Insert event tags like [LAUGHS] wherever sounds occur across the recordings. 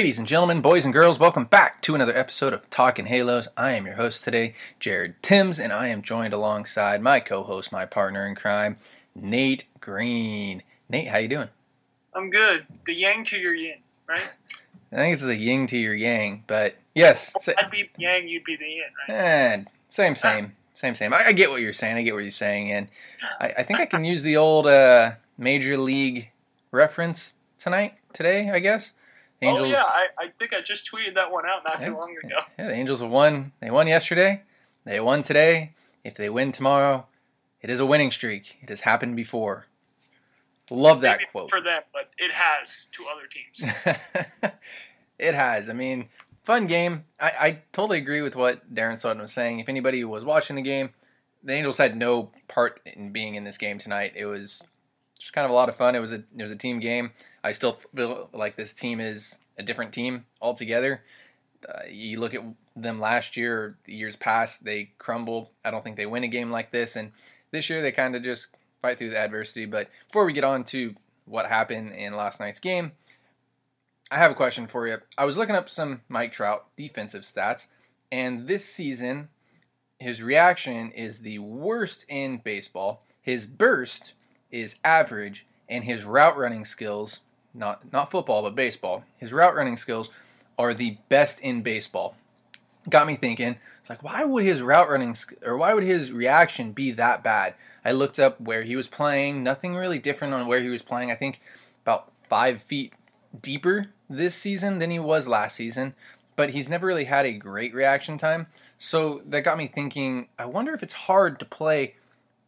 Ladies and gentlemen, boys and girls, welcome back to another episode of Talking Halos. I am your host today, Jared Timms, and I am joined alongside my co-host, my partner in crime, Nate Green. Nate, how you doing? I'm good. The yang to your yin, right? I think it's the yin to your yang, but yes, I'd be the yang, you'd be the yin, right? eh, same, same, same, same. I, I get what you're saying. I get what you're saying, and I, I think I can use the old uh, major league reference tonight, today. I guess. Oh yeah, I, I think I just tweeted that one out not too long ago. [LAUGHS] Yeah, the Angels have won. They won yesterday. They won today. If they win tomorrow, it is a winning streak. It has happened before. Love that Maybe quote. for them, but it has to other teams. [LAUGHS] it has. I mean, fun game. I, I totally agree with what Darren Sutton was saying. If anybody was watching the game, the Angels had no part in being in this game tonight. It was just kind of a lot of fun. It was a it was a team game. I still feel like this team is a different team altogether. Uh, you look at them last year or the years past, they crumble. I don't think they win a game like this. And this year they kind of just fight through the adversity. But before we get on to what happened in last night's game, I have a question for you. I was looking up some Mike Trout defensive stats, and this season, his reaction is the worst in baseball. His burst is average, and his route running skills, not not football but baseball, his route running skills are the best in baseball. Got me thinking. It's like, why would his route running or why would his reaction be that bad? I looked up where he was playing. Nothing really different on where he was playing. I think about five feet deeper this season than he was last season, but he's never really had a great reaction time. So that got me thinking, I wonder if it's hard to play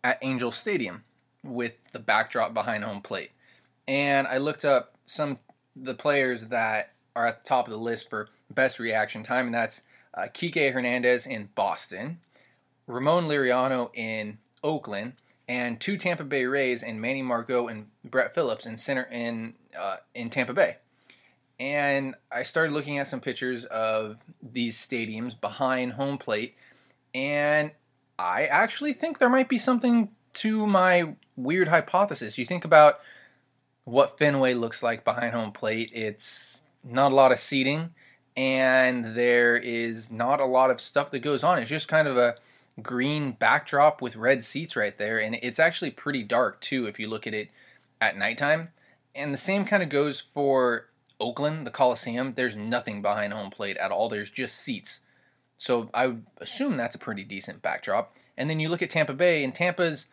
at Angel Stadium with the backdrop behind home plate. And I looked up some the players that are at the top of the list for best reaction time, and that's uh, Kike Hernandez in Boston, Ramon Laureano in Oakland, and two Tampa Bay Rays and Manny Margot and Brett Phillips in center in uh, in Tampa Bay. And I started looking at some pictures of these stadiums behind home plate, and I actually think there might be something to my weird hypothesis. You think about what Fenway looks like behind home plate. It's not a lot of seating, and there is not a lot of stuff that goes on. It's just kind of a green backdrop with red seats right there, and it's actually pretty dark too if you look at it at nighttime. And the same kind of goes for Oakland, the Coliseum. There's nothing behind home plate at all. There's just seats. So I would assume that's a pretty decent backdrop. And then you look at Tampa Bay, and Tampa's,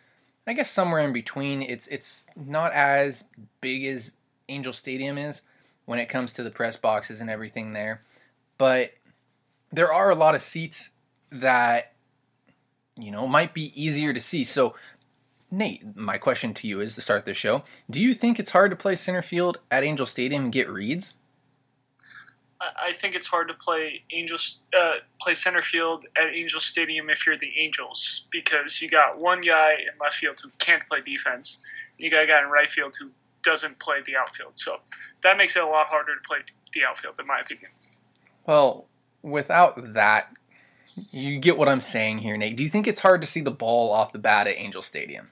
I guess, somewhere in between. It's it's not as big as Angel Stadium is when it comes to the press boxes and everything there, but there are a lot of seats that you know might be easier to see. So, Nate, my question to you is to start this show: Do you think it's hard to play center field at Angel Stadium and get reads? I, think it's hard to play Angels uh, play center field at Angel Stadium if you're the Angels because you got one guy in left field who can't play defense. and You got a guy in right field who doesn't play the outfield. So that makes it a lot harder to play the outfield, in my opinion. Well, without that, you get what I'm saying here, Nate. Do you think it's hard to see the ball off the bat at Angel Stadium?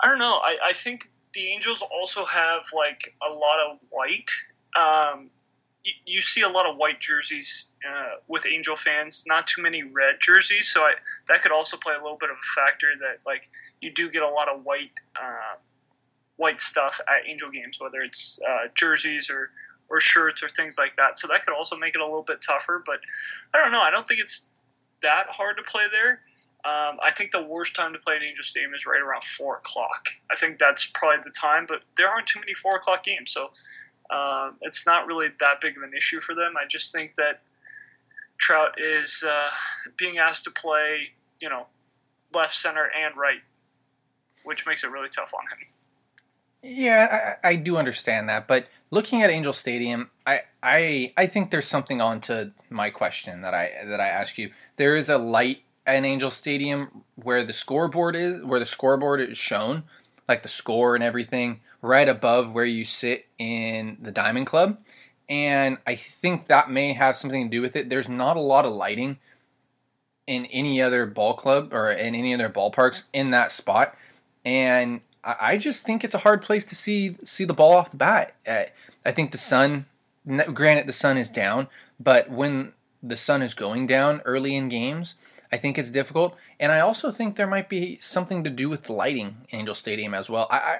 I don't know. I, I think the Angels also have like a lot of white. Um, you, you see a lot of white jerseys uh, with Angel fans, not too many red jerseys. So I, that could also play a little bit of a factor that like you do get a lot of white uh, white stuff at Angel games, whether it's uh, jerseys or or shirts or things like that. So that could also make it a little bit tougher. But I don't know. I don't think it's that hard to play there. Um, I think the worst time to play at Angel Stadium is right around four o'clock. I think that's probably the time, but there aren't too many four o'clock games, so um, it's not really that big of an issue for them. I just think that Trout is uh, being asked to play, you know, left, center, and right, which makes it really tough on him. Yeah, I, I do understand that, but looking at Angel Stadium, I, I I think there's something on to my question that I that I asked you. There is a light at Angel Stadium where the scoreboard is, where the scoreboard is shown, like the score and everything, right above where you sit in the Diamond Club. And I think that may have something to do with it. There's not a lot of lighting in any other ball club or in any other ballparks in that spot. And I just think it's a hard place to see see the ball off the bat. I think the sun, granted, the sun is down, but when the sun is going down early in games, I think it's difficult, and I also think there might be something to do with the lighting in Angel Stadium as well. I,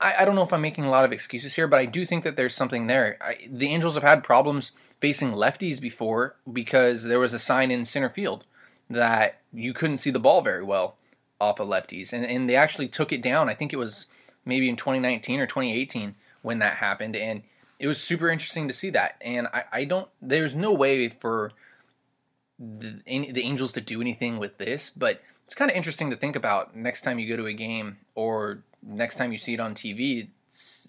I, I don't know if I'm making a lot of excuses here, but I do think that there's something there. I, the Angels have had problems facing lefties before because there was a sign in center field that you couldn't see the ball very well off of lefties, and and they actually took it down. I think it was maybe in 2019 or 2018 when that happened, and it was super interesting to see that. And I, I don't, there's no way for the, the Angels to do anything with this, but it's kind of interesting to think about next time you go to a game or next time you see it on TV.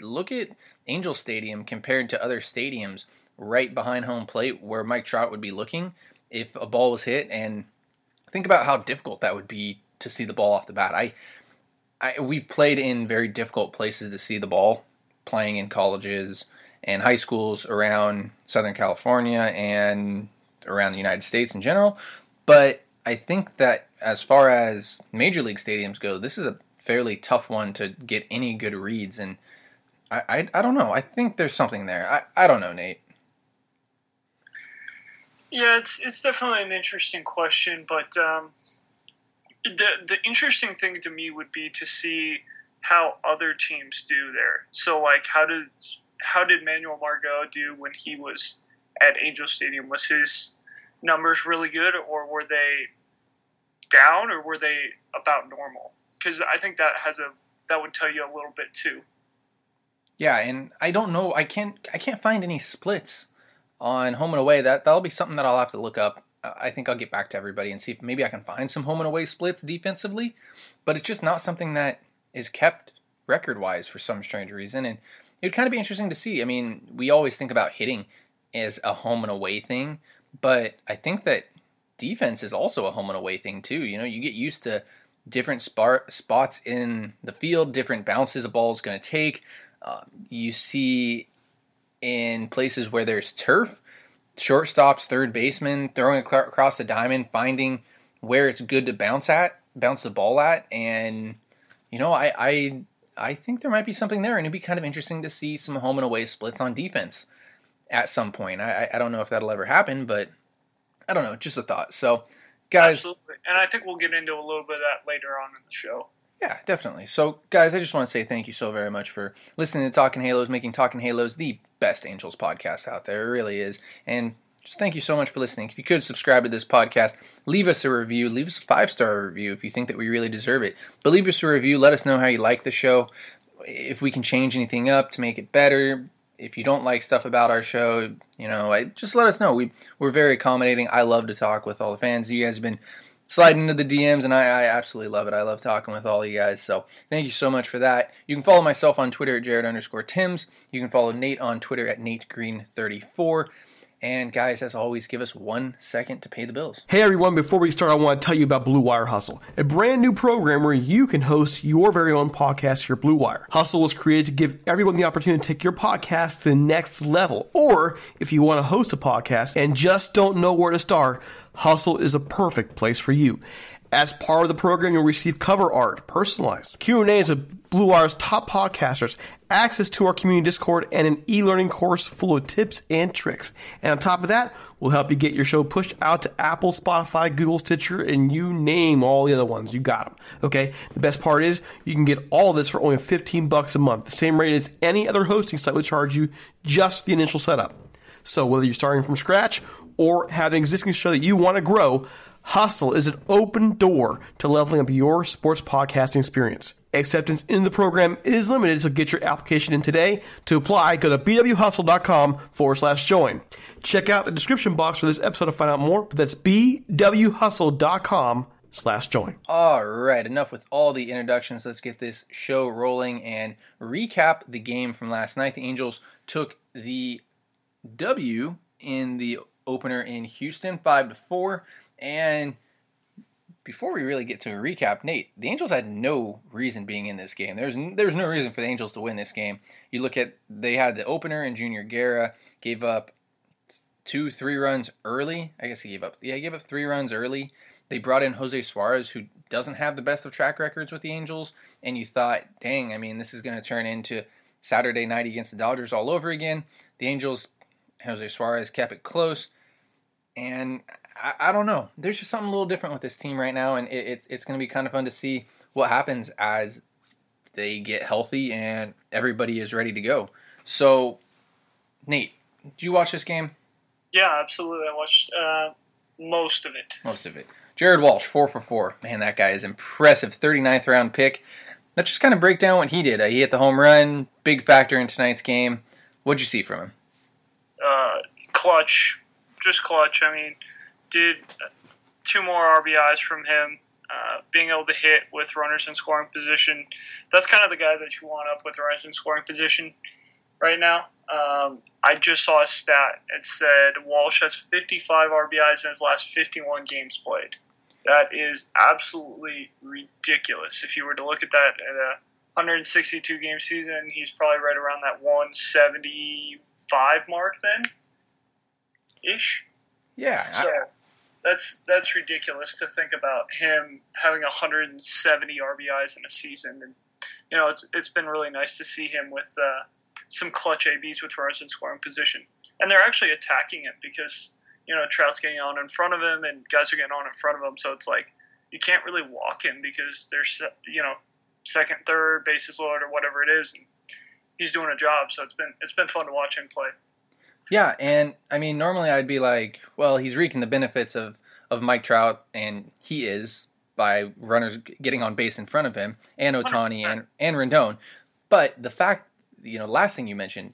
Look at Angel Stadium compared to other stadiums right behind home plate where Mike Trout would be looking if a ball was hit, and think about how difficult that would be to see the ball off the bat. I, I we've played in very difficult places to see the ball, playing in colleges and high schools around Southern California and around the United States in general. But I think that as far as major league stadiums go, this is a fairly tough one to get any good reads. And I, I, I don't know. I think there's something there. I, I don't know, Nate. Yeah, it's it's definitely an interesting question, but um, the the interesting thing to me would be to see how other teams do there. So, like, how does how did Manuel Margot do when he was at Angel Stadium? Was his numbers really good, or were they down, or were they about normal? Because I think that has a that would tell you a little bit too. Yeah, and I don't know. I can't. I can't find any splits on home and away. That that'll be something that I'll have to look up. I think I'll get back to everybody and see if maybe I can find some home and away splits defensively. But it's just not something that is kept record wise for some strange reason. And it would kind of be interesting to see. I mean, we always think about hitting as a home and away thing, but I think that defense is also a home and away thing too. You know, you get used to different spot, spots in the field, different bounces a ball is going to take. Uh, you see in places where there's turf, shortstops, third baseman throwing across the diamond, finding where it's good to bounce at, bounce the ball at, and you know, I I I think there might be something there, and it'd be kind of interesting to see some home and away splits on defense at some point. I, I don't know if that'll ever happen, but I don't know. Just a thought. So, guys, Absolutely. and I think we'll get into a little bit of that later on in the show. Yeah, definitely. So, guys, I just want to say thank you so very much for listening to Talking Halos, making Talking Halos the best Angels podcast out there. It really is. And just thank you so much for listening. If you could subscribe to this podcast, leave us a review, leave us a five star review if you think that we really deserve it. But leave us a review. Let us know how you like the show. If we can change anything up to make it better, if you don't like stuff about our show, you know, I, just let us know. We we're very accommodating. I love to talk with all the fans. You guys have been sliding into the DMs, and I, I, absolutely love it. I love talking with all you guys. So thank you so much for that. You can follow myself on Twitter at Jared underscore Timms. You can follow Nate on Twitter at Nate Green 34 and guys, as always, give us one second to pay the bills. Hey everyone, before we start, I want to tell you about Blue Wire Hustle, a brand new program where you can host your very own podcast here Blue Wire. Hustle was created to give everyone the opportunity to take your podcast to the next level. Or if you want to host a podcast and just don't know where to start, Hustle is a perfect place for you. As part of the program, you'll receive cover art, personalized Q&As of Blue Wire's top podcasters, access to our community Discord, and an e learning course full of tips and tricks. And on top of that, we'll help you get your show pushed out to Apple, Spotify, Google, Stitcher, and you name all the other ones. You got them. Okay? The best part is you can get all this for only 15 bucks a month, the same rate as any other hosting site would charge you just the initial setup. So whether you're starting from scratch or have an existing show that you want to grow, Hustle is an open door to leveling up your sports podcasting experience. Acceptance in the program is limited, so get your application in today. To apply, go to bwhustle.com forward slash join. Check out the description box for this episode to find out more, but that's bwhustle.com slash join. All right, enough with all the introductions. Let's get this show rolling and recap the game from last night. The Angels took the W in the opener in Houston, five to four. And before we really get to a recap, Nate, the Angels had no reason being in this game. There's there's no reason for the Angels to win this game. You look at they had the opener and Junior Guerra gave up two, three runs early. I guess he gave up yeah, he gave up three runs early. They brought in Jose Suarez, who doesn't have the best of track records with the Angels, and you thought, dang, I mean, this is going to turn into Saturday night against the Dodgers all over again. The Angels, Jose Suarez kept it close, and I, I don't know. There's just something a little different with this team right now, and it, it it's going to be kind of fun to see what happens as they get healthy and everybody is ready to go. So, Nate, did you watch this game? Yeah, absolutely. I watched uh, most of it. Most of it. Jared Walsh, four for four. Man, that guy is impressive. 39th round pick. Let's just kind of break down what he did. Uh, he hit the home run, big factor in tonight's game. What'd you see from him? Uh, clutch, just clutch. I mean, did two more RBIs from him. Uh, being able to hit with runners in scoring position. That's kind of the guy that you want up with runners in scoring position right now. Um, I just saw a stat. It said Walsh has 55 RBIs in his last 51 games played. That is absolutely ridiculous. If you were to look at that at a 162 game season, he's probably right around that 175 mark then, ish. Yeah. So that's that's ridiculous to think about him having 170 RBIs in a season, and you know it's it's been really nice to see him with uh, some clutch ABs with runners in scoring position, and they're actually attacking him because you know Trout's getting on in front of him and guys are getting on in front of him, so it's like you can't really walk him because there's you know second, third, bases loaded or whatever it is, and he's doing a job. So it's been it's been fun to watch him play. Yeah, and I mean, normally I'd be like, well, he's reaping the benefits of of Mike Trout, and he is by runners getting on base in front of him, and Ohtani and and Rendon. But the fact, you know, last thing you mentioned,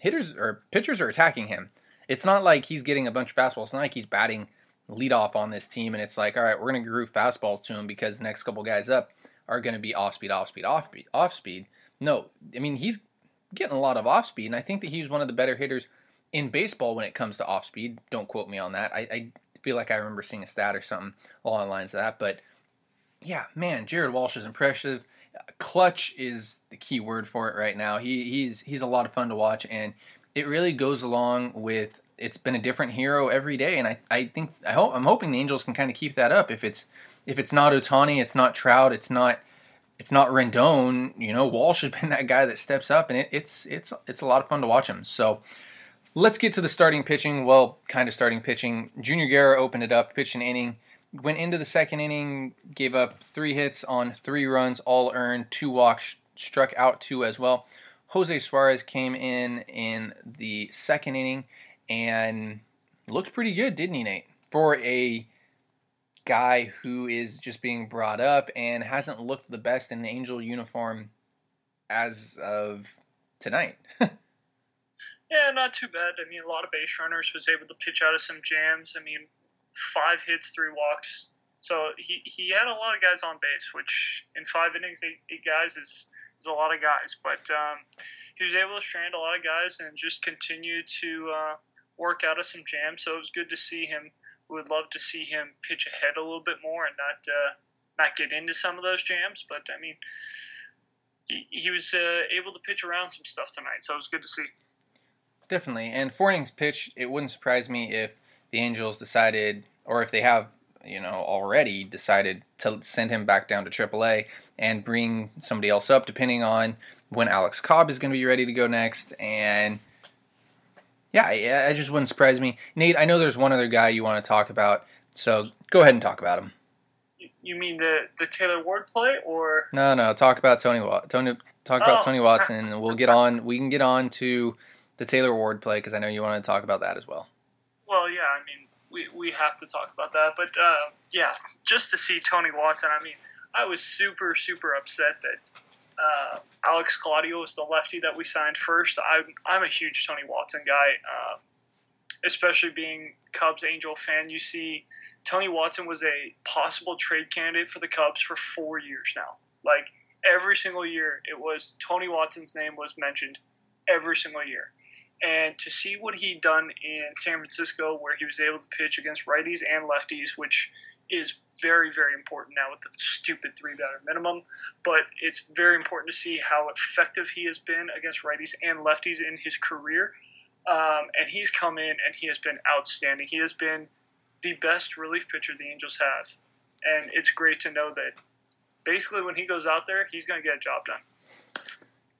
hitters or pitchers are attacking him. It's not like he's getting a bunch of fastballs. It's not like he's batting leadoff on this team, and it's like, all right, we're going to groove fastballs to him because the next couple guys up are going to be off speed, off speed, off speed, off speed. No, I mean he's getting a lot of off speed, and I think that he's one of the better hitters in baseball when it comes to off speed. Don't quote me on that. I, I feel like I remember seeing a stat or something along the lines of that. But yeah, man, Jared Walsh is impressive. Clutch is the key word for it right now. He he's he's a lot of fun to watch, and it really goes along with. It's been a different hero every day, and I, I think I hope I'm hoping the Angels can kind of keep that up. If it's if it's not Ohtani, it's not Trout, it's not it's not Rendon. You know, Walsh has been [LAUGHS] that guy that steps up, and it, it's it's it's a lot of fun to watch him. So Let's get to the starting pitching. Well, kind of starting pitching. Junior Guerra opened it up, pitched an inning, went into the second inning, gave up three hits on three runs, all earned, two walks, struck out two as well. Jose Suarez came in in the second inning and looked pretty good, didn't he, Nate? For a guy who is just being brought up and hasn't looked the best in the Angel uniform as of tonight. [LAUGHS] Yeah, not too bad. I mean, a lot of base runners was able to pitch out of some jams. I mean, five hits, three walks. So he, he had a lot of guys on base, which in five innings, eight, eight guys is, is a lot of guys. But um, he was able to strand a lot of guys and just continue to uh, work out of some jams. So it was good to see him. We would love to see him pitch ahead a little bit more and not uh, not get into some of those jams. But I mean, he, he was uh, able to pitch around some stuff tonight, so it was good to see. Definitely. And Forning's pitch, it wouldn't surprise me if the Angels decided, or if they have, you know, already decided to send him back down to AAA and bring somebody else up, depending on when Alex Cobb is going to be ready to go next. And yeah, it just wouldn't surprise me. Nate, I know there's one other guy you want to talk about, so go ahead and talk about him. You mean the the Taylor Ward play, or no, no? Talk about Tony. Tony. Talk about oh. Tony Watson, and we'll get on. We can get on to the Taylor Ward play because I know you want to talk about that as well. Well, yeah, I mean, we, we have to talk about that, but uh, yeah, just to see Tony Watson, I mean, I was super super upset that uh, Alex Claudio was the lefty that we signed first. I'm, I'm a huge Tony Watson guy, uh, especially being Cubs Angel fan. You see, Tony Watson was a possible trade candidate for the Cubs for four years now. Like every single year, it was Tony Watson's name was mentioned every single year. And to see what he'd done in San Francisco, where he was able to pitch against righties and lefties, which is very, very important now with the stupid three batter minimum. But it's very important to see how effective he has been against righties and lefties in his career. Um, and he's come in and he has been outstanding. He has been the best relief pitcher the Angels have. And it's great to know that basically when he goes out there, he's going to get a job done.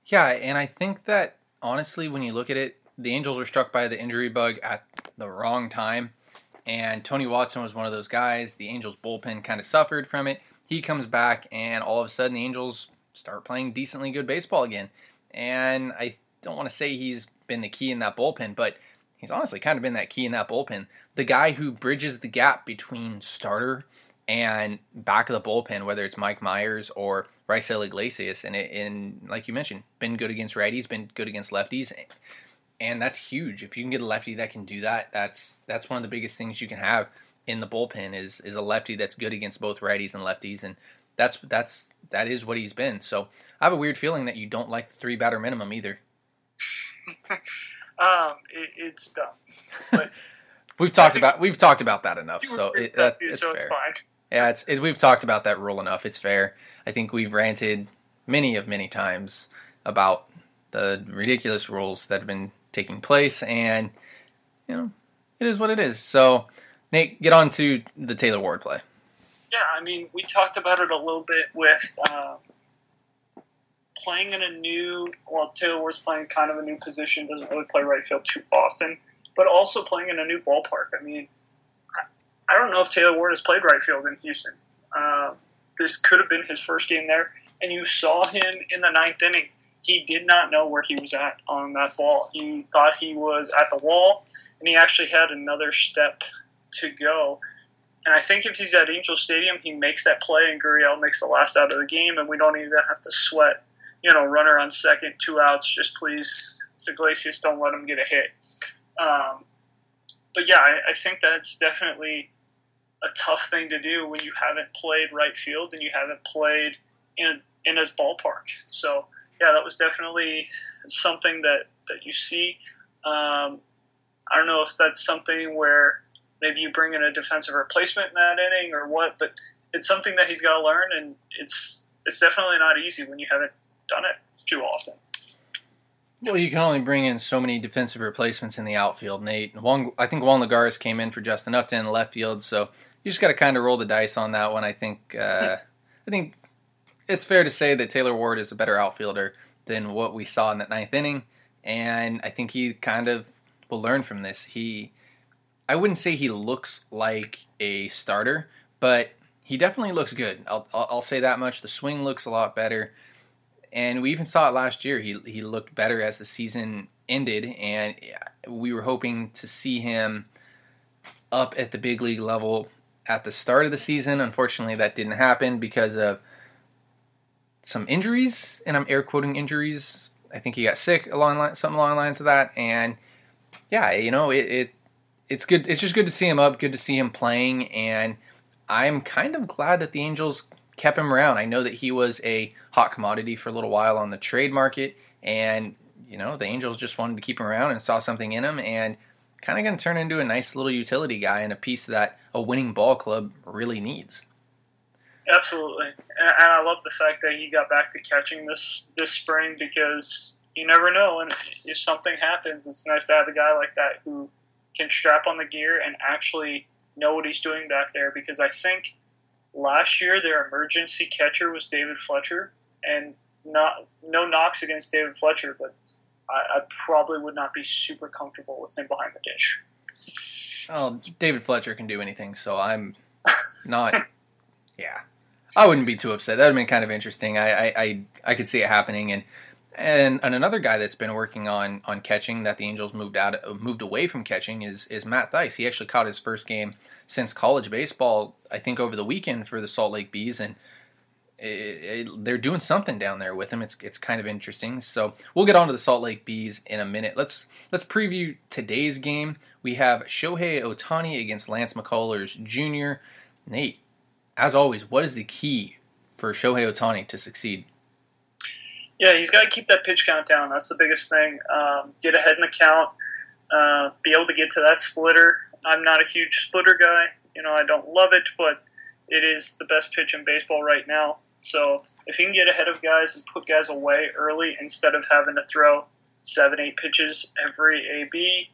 Yeah, and I think that honestly, when you look at it, the Angels were struck by the injury bug at the wrong time. And Tony Watson was one of those guys. The Angels bullpen kind of suffered from it. He comes back, and all of a sudden, the Angels start playing decently good baseball again. And I don't want to say he's been the key in that bullpen, but he's honestly kind of been that key in that bullpen. The guy who bridges the gap between starter and back of the bullpen, whether it's Mike Mayers or Raisel Iglesias, and it, and like you mentioned, been good against righties, been good against lefties and that's huge. If you can get a lefty that can do that, that's that's one of the biggest things you can have in the bullpen is is a lefty that's good against both righties and lefties, and that's that's that is what he's been. So I have a weird feeling that you don't like the three batter minimum either. [LAUGHS] um, it, it's dumb. But [LAUGHS] we've talked about we've talked about that enough, so it, that, it's so fair. It's fine. Yeah, it's it, we've talked about that rule enough. It's fair. I think we've ranted many of many times about the ridiculous rules that have been taking place, and you know, it is what it is. So, Nate, get on to the Taylor Ward play. Yeah, I mean, we talked about it a little bit with uh, playing in a new. Well, Taylor Ward's playing kind of a new position, doesn't really play right field too often, but also playing in a new ballpark. I mean, I, I don't know if Taylor Ward has played right field in Houston. Uh, this could have been his first game there, and you saw him in the ninth inning he did not know where he was at on that ball. He thought he was at the wall, and he actually had another step to go. And I think if he's at Angel Stadium, he makes that play, and Gurriel makes the last out of the game, and we don't even have to sweat. You know, runner on second, two outs. Just please, Iglesias, don't let him get a hit. Um, but yeah, I, I think that's definitely a tough thing to do when you haven't played right field and you haven't played in in his ballpark. So yeah, that was definitely something that, that you see. Um, I don't know if that's something where maybe you bring in a defensive replacement in that inning or what, but it's something that he's got to learn, and it's it's definitely not easy when you haven't done it too often. Well, you can only bring in so many defensive replacements in the outfield, Nate. Juan, I think Juan Lagares came in for Justin Upton in left field, so you just got to kind of roll the dice on that one. I think uh, [LAUGHS] I think it's fair to say that Taylor Ward is a better outfielder than what we saw in that ninth inning, and I think he kind of will learn from this. He, I wouldn't say he looks like a starter, but he definitely looks good. I'll, I'll say that much. The swing looks a lot better, and we even saw it last year. He he looked better as the season ended, and we were hoping to see him up at the big league level at the start of the season. Unfortunately, that didn't happen because of some injuries, and I'm air quoting injuries. I think he got sick along some along lines of that, and yeah, you know, it, it it's good. It's just good to see him up. Good to see him playing, and I'm kind of glad that the Angels kept him around. I know that he was a hot commodity for a little while on the trade market, and you know, the Angels just wanted to keep him around and saw something in him, and kind of going to turn into a nice little utility guy and a piece that a winning ball club really needs. Absolutely, and, I love the fact that he got back to catching this this spring because you never know, and if something happens, it's nice to have a guy like that who can strap on the gear and actually know what he's doing back there because I think last year their emergency catcher was David Fletcher, and not no knocks against David Fletcher, but I, I probably would not be super comfortable with him behind the dish. Oh, David Fletcher can do anything, so I'm not. [LAUGHS] yeah, I wouldn't be too upset. That would have been kind of interesting. I, I, I, I could see it happening, and and and another guy that's been working on on catching that the Angels moved out moved away from catching is is Matt Thaiss. He actually caught his first game since college baseball, I think, over the weekend for the Salt Lake Bees, and it, it, they're doing something down there with him. It's it's kind of interesting. So we'll get on to the Salt Lake Bees in a minute. Let's let's preview today's game. We have Shohei Ohtani against Lance McCullers Jr. Nate, as always, what is the key for Shohei Ohtani to succeed? Yeah, he's got to keep that pitch count down. That's the biggest thing. Um, get ahead in the count. Uh, be able to get to that splitter. I'm not a huge splitter guy. You know, I don't love it, but it is the best pitch in baseball right now. So if he can get ahead of guys and put guys away early instead of having to throw seven, eight pitches every AB,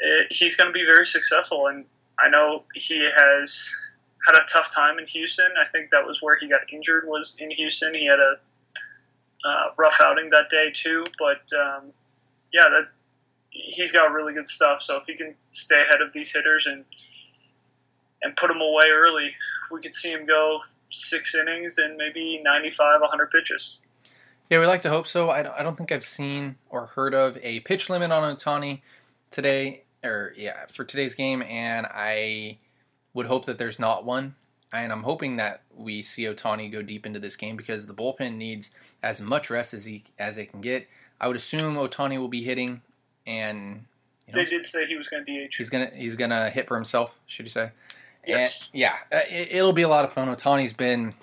it, he's going to be very successful. And I know he has had a tough time in Houston. I think that was where he got injured was in Houston. He had a uh, rough outing that day too. But um, yeah, that he's got really good stuff. So if he can stay ahead of these hitters and and put them away early, we could see him go six innings and maybe 95, 100 pitches. Yeah, we like to hope so. I don't, think I've seen or heard of a pitch limit on Ohtani today, or yeah, for today's game, and I would hope that there's not one. And I'm hoping that we see Ohtani go deep into this game because the bullpen needs as much rest as he as it can get. I would assume Ohtani will be hitting, and you know, they did say he was going to DH. He's gonna he's gonna hit for himself. Should you say? Yes. And, yeah, uh, it, will be a lot of fun. Ohtani's been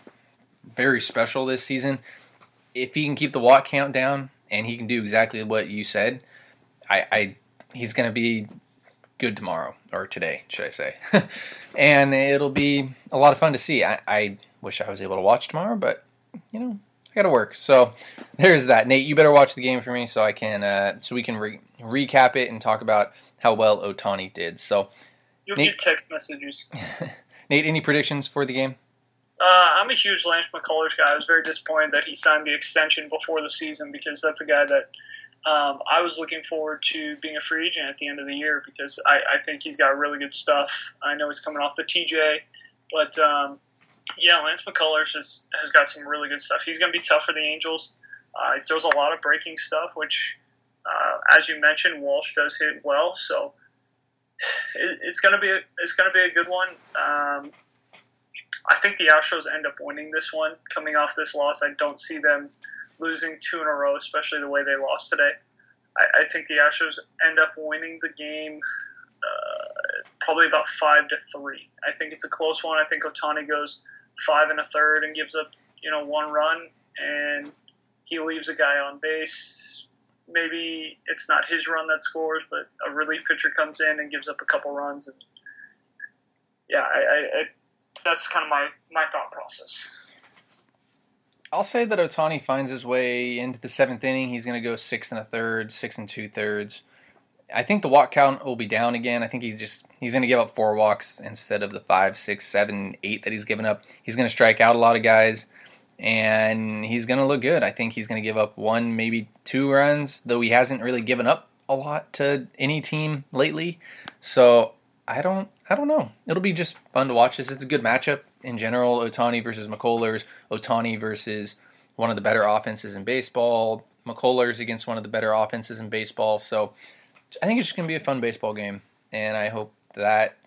very special this season. If he can keep the walk count down and he can do exactly what you said, I, I he's going to be good tomorrow or today, should I say? [LAUGHS] and it'll be a lot of fun to see. I, I wish I was able to watch tomorrow, but you know, I got to work. So [LAUGHS] there's that. Nate, you better watch the game for me so I can uh, so we can re- recap it and talk about how well Ohtani did. So You'll Nate, get text messages. [LAUGHS] Nate, any predictions for the game? Uh, I'm a huge Lance McCullers guy. I was very disappointed that he signed the extension before the season because that's a guy that um, I was looking forward to being a free agent at the end of the year because I, I think he's got really good stuff. I know he's coming off the TJ, but um, yeah, Lance McCullers has, has got some really good stuff. He's going to be tough for the Angels. Uh, he throws a lot of breaking stuff, which, uh, as you mentioned, Walsh does hit well. So it, it's gonna be a, it's gonna be a good one. Um, I think the Astros end up winning this one. Coming off this loss, I don't see them losing two in a row, especially the way they lost today. I, I think the Astros end up winning the game uh, probably about five to three. I think it's a close one. I think Ohtani goes five and a third and gives up you know one run, and he leaves a guy on base maybe it's not his run that scores, but a relief pitcher comes in and gives up a couple runs, and yeah, I, I, I that's kind of my my thought process. I'll say that Ohtani finds his way into the seventh inning. He's going to go six and a third, six and two thirds. I think the walk count will be down again. I think he's just he's going to give up four walks instead of the five, six, seven, eight that he's given up. He's going to strike out a lot of guys and he's going to look good. I think he's going to give up one, maybe two runs, though he hasn't really given up a lot to any team lately. So I don't, I don't know. It'll be just fun to watch. This it's a good matchup in general. Ohtani versus McCullers. Ohtani versus one of the better offenses in baseball. McCullers against one of the better offenses in baseball. So I think it's just going to be a fun baseball game, and I hope that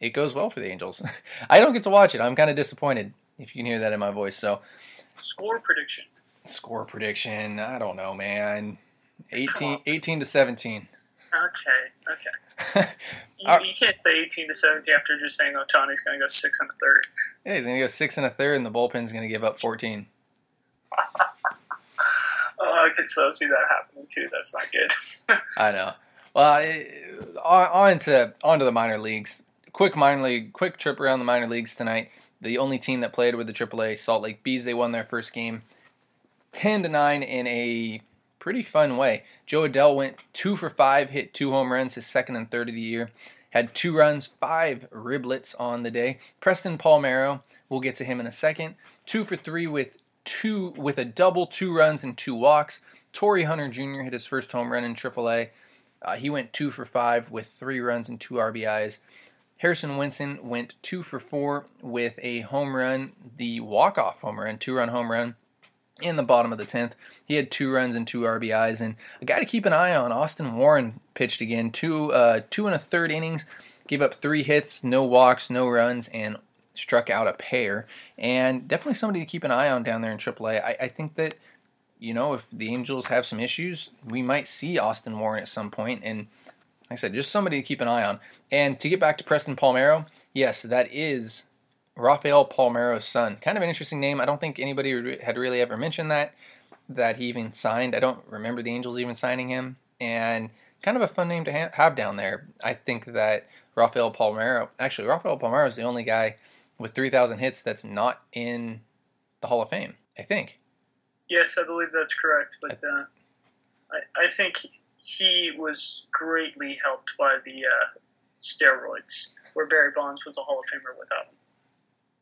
it goes well for the Angels. [LAUGHS] I don't get to watch it. I'm kind of disappointed if you can hear that in my voice. So Score prediction. Score prediction. I don't know, man. 18, 18 to 17. Okay, okay. [LAUGHS] you, you, can't say 18 to 17 after just saying Ohtani's going to go six and a third. Yeah, he's going to go six and a third, and the bullpen's going to give up 14. [LAUGHS] oh, I could so see that happening too. That's not good. [LAUGHS] I know. Well, on to on to the minor leagues. Quick minor league, quick trip around the minor leagues tonight. The only team that played with the AAA Salt Lake Bees. They won their first game 10 to 9 in a pretty fun way. Jo Adell went 2 for 5, hit two home runs, his second and third of the year. had two runs, five riblets on the day. Preston Palmeiro, we'll get to him in a second. Two for three with two with a double, two runs and two walks. Torii Hunter Jr. hit his first home run in AAA. Uh, he went two for five with three runs and two RBIs. Harrison Wenson went two for four with a home run, the walk-off home run, two-run home run in the bottom of the tenth. He had two runs and two RBIs, and a guy to keep an eye on. Austin Warren pitched again, two uh, two and a third innings, gave up three hits, no walks, no runs, and struck out a pair. And definitely somebody to keep an eye on down there in AAA. I, I think that you know if the Angels have some issues, we might see Austin Warren at some point. and like I said, just somebody to keep an eye on. And to get back to Preston Palmeiro, yes, that is Rafael Palmeiro's son. Kind of an interesting name. I don't think anybody had really ever mentioned that, that he even signed. I don't remember the Angels even signing him. And kind of a fun name to ha- have down there. I think that Rafael Palmeiro, actually, Rafael Palmeiro is the only guy with 3,000 hits that's not in the Hall of Fame, I think. Yes, I believe that's correct. But uh, I, I think he was greatly helped by the uh, steroids, where Barry Bonds was a Hall of Famer without them.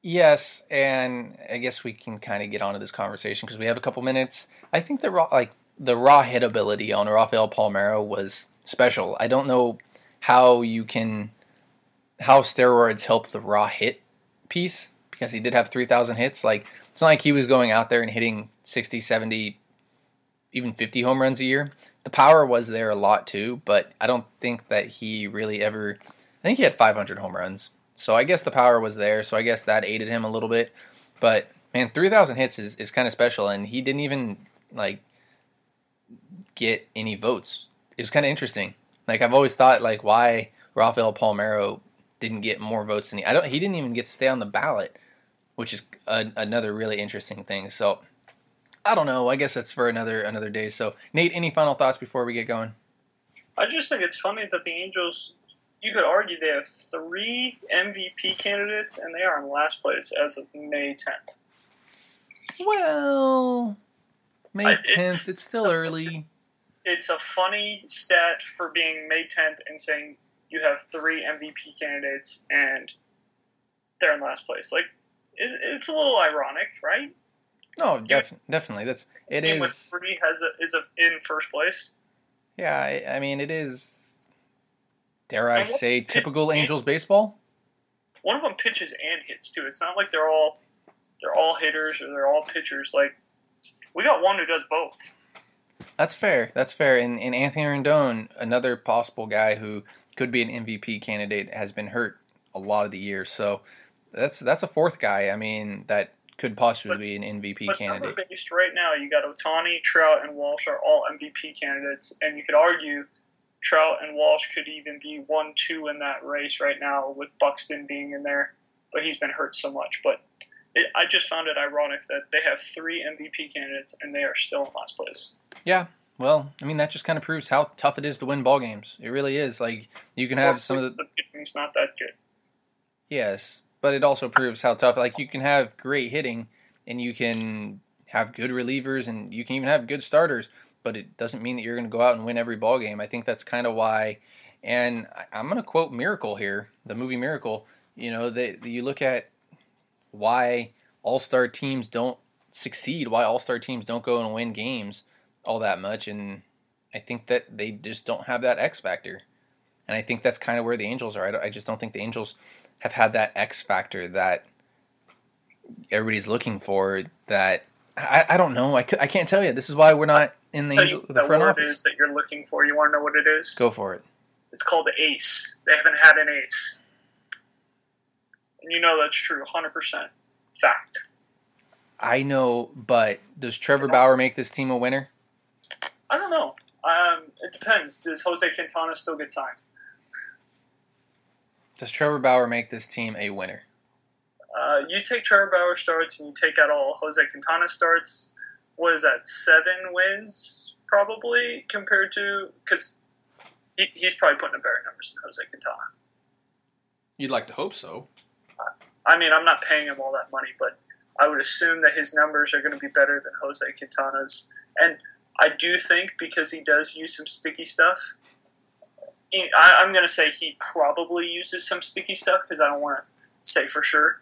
Yes, and I guess we can kind of get onto this conversation because we have a couple minutes. I think the raw, like the raw hit ability on Rafael Palmeiro was special. I don't know how you can how steroids help the raw hit piece because he did have 3000 hits like it's not like he was going out there and hitting 60 70 even 50 home runs a year the power was there a lot too, but I don't think that he really ever. I think he had 500 home runs, so I guess the power was there. So I guess that aided him a little bit. But man, 3,000 hits is, is kind of special, and he didn't even like get any votes. It was kind of interesting. Like I've always thought, like why Rafael Palmeiro didn't get more votes than he. I don't. He didn't even get to stay on the ballot, which is a, another really interesting thing. So I don't know. I guess that's for another another day. So, Nate, any final thoughts before we get going? I just think it's funny that the Angels. You could argue they have three MVP candidates, and they are in last place as of May 10th. Well, May 10th. It's, it's still early. It's a funny stat for being May 10th and saying you have three MVP candidates and they're in last place. Like, it's, it's a little ironic, right? No, def- definitely. That's it is. With three has a, is a, in first place. Yeah, I, I mean it is. Dare I say typical Angels baseball? One of them pitches and hits too. It's not like they're all they're all hitters or they're all pitchers. Like we got one who does both. That's fair. That's fair. And, and Anthony Rendon, another possible guy who could be an MVP candidate, has been hurt a lot of the year. So that's that's a fourth guy. I mean that could possibly but, be an MVP but candidate. Based right now, you got Ohtani, Trout, and Walsh are all MVP candidates, and you could argue Trout and Walsh could even be one, two in that race right now, with Buxton being in there, but he's been hurt so much. But it, I just found it ironic that they have three MVP candidates and they are still in last place. Yeah, well, I mean that just kind of proves how tough it is to win ball games. It really is. Like you can have well, some of the. The pitching's not that good. Yes, but it also proves how tough. Like you can have great hitting, and you can have good relievers, and you can even have good starters, but it doesn't mean that you're going to go out and win every ball game. I think that's kind of why. And I'm going to quote Miracle here, the movie Miracle. You know, that you look at why all star teams don't succeed, why all star teams don't go and win games all that much, and I think that they just don't have that X factor. And I think that's kind of where the Angels are. I, I just don't think the Angels have had that X factor that everybody's looking for. That I, I don't know. I, I can't tell you. This is why we're not in the, angel, the front office. Is that you're looking for? You want to know what it is? Go for it. It's called the ace. They haven't had an ace, and you know that's true. 100 percent fact. I know, but does Trevor Bauer make this team a winner? I don't know. Um, it depends. Does Jose Quintana still get signed? Does Trevor Bauer make this team a winner? You take Trevor Bauer starts and you take out all Jose Quintana starts. What is that? Seven wins probably compared to because he, he's probably putting up better numbers than Jose Quintana. You'd like to hope so. I mean, I'm not paying him all that money, but I would assume that his numbers are going to be better than Jose Quintana's. And I do think because he does use some sticky stuff, I, am going to say he probably uses some sticky stuff because I don't want to say for sure.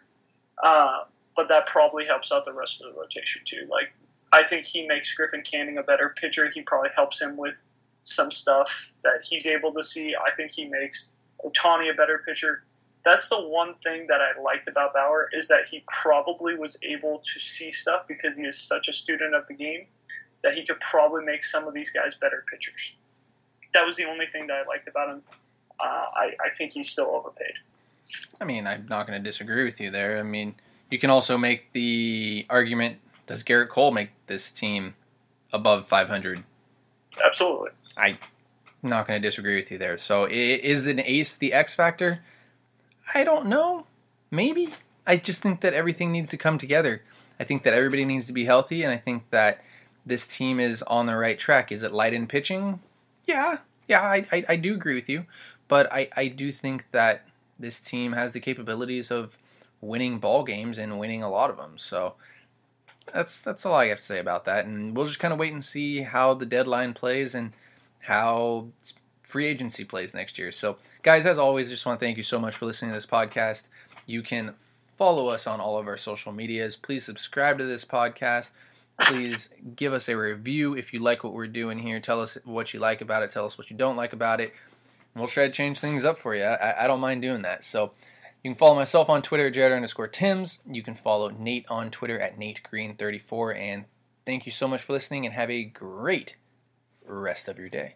Uh, but that probably helps out the rest of the rotation too. Like I think he makes Griffin Canning a better pitcher. He probably helps him with some stuff that he's able to see. I think he makes Ohtani a better pitcher. That's the one thing that I liked about Bauer is that he probably was able to see stuff because he is such a student of the game that he could probably make some of these guys better pitchers. That was the only thing that I liked about him. Uh, I, I think he's still overpaid. I mean, I'm not going to disagree with you there. I mean, you can also make the argument: Does Gerrit Cole make this team above 500? Absolutely. I'm not going to disagree with you there. So, is an ace the X factor? I don't know. Maybe. I just think that everything needs to come together. I think that everybody needs to be healthy, and I think that this team is on the right track. Is it light in pitching? Yeah, yeah, I, I, I do agree with you, but I, I do think that this team has the capabilities of winning ball games and winning a lot of them. So that's that's all I have to say about that. And we'll just kind of wait and see how the deadline plays and how free agency plays next year. So, guys, as always, just want to thank you so much for listening to this podcast. You can follow us on all of our social medias. Please subscribe to this podcast. Please give us a review if you like what we're doing here. Tell us what you like about it. Tell us what you don't like about it. We'll try to change things up for you. I, I don't mind doing that. So you can follow myself on Twitter at Jared underscore Timms. You can follow Nate on Twitter at NateGreen34. And thank you so much for listening and have a great rest of your day.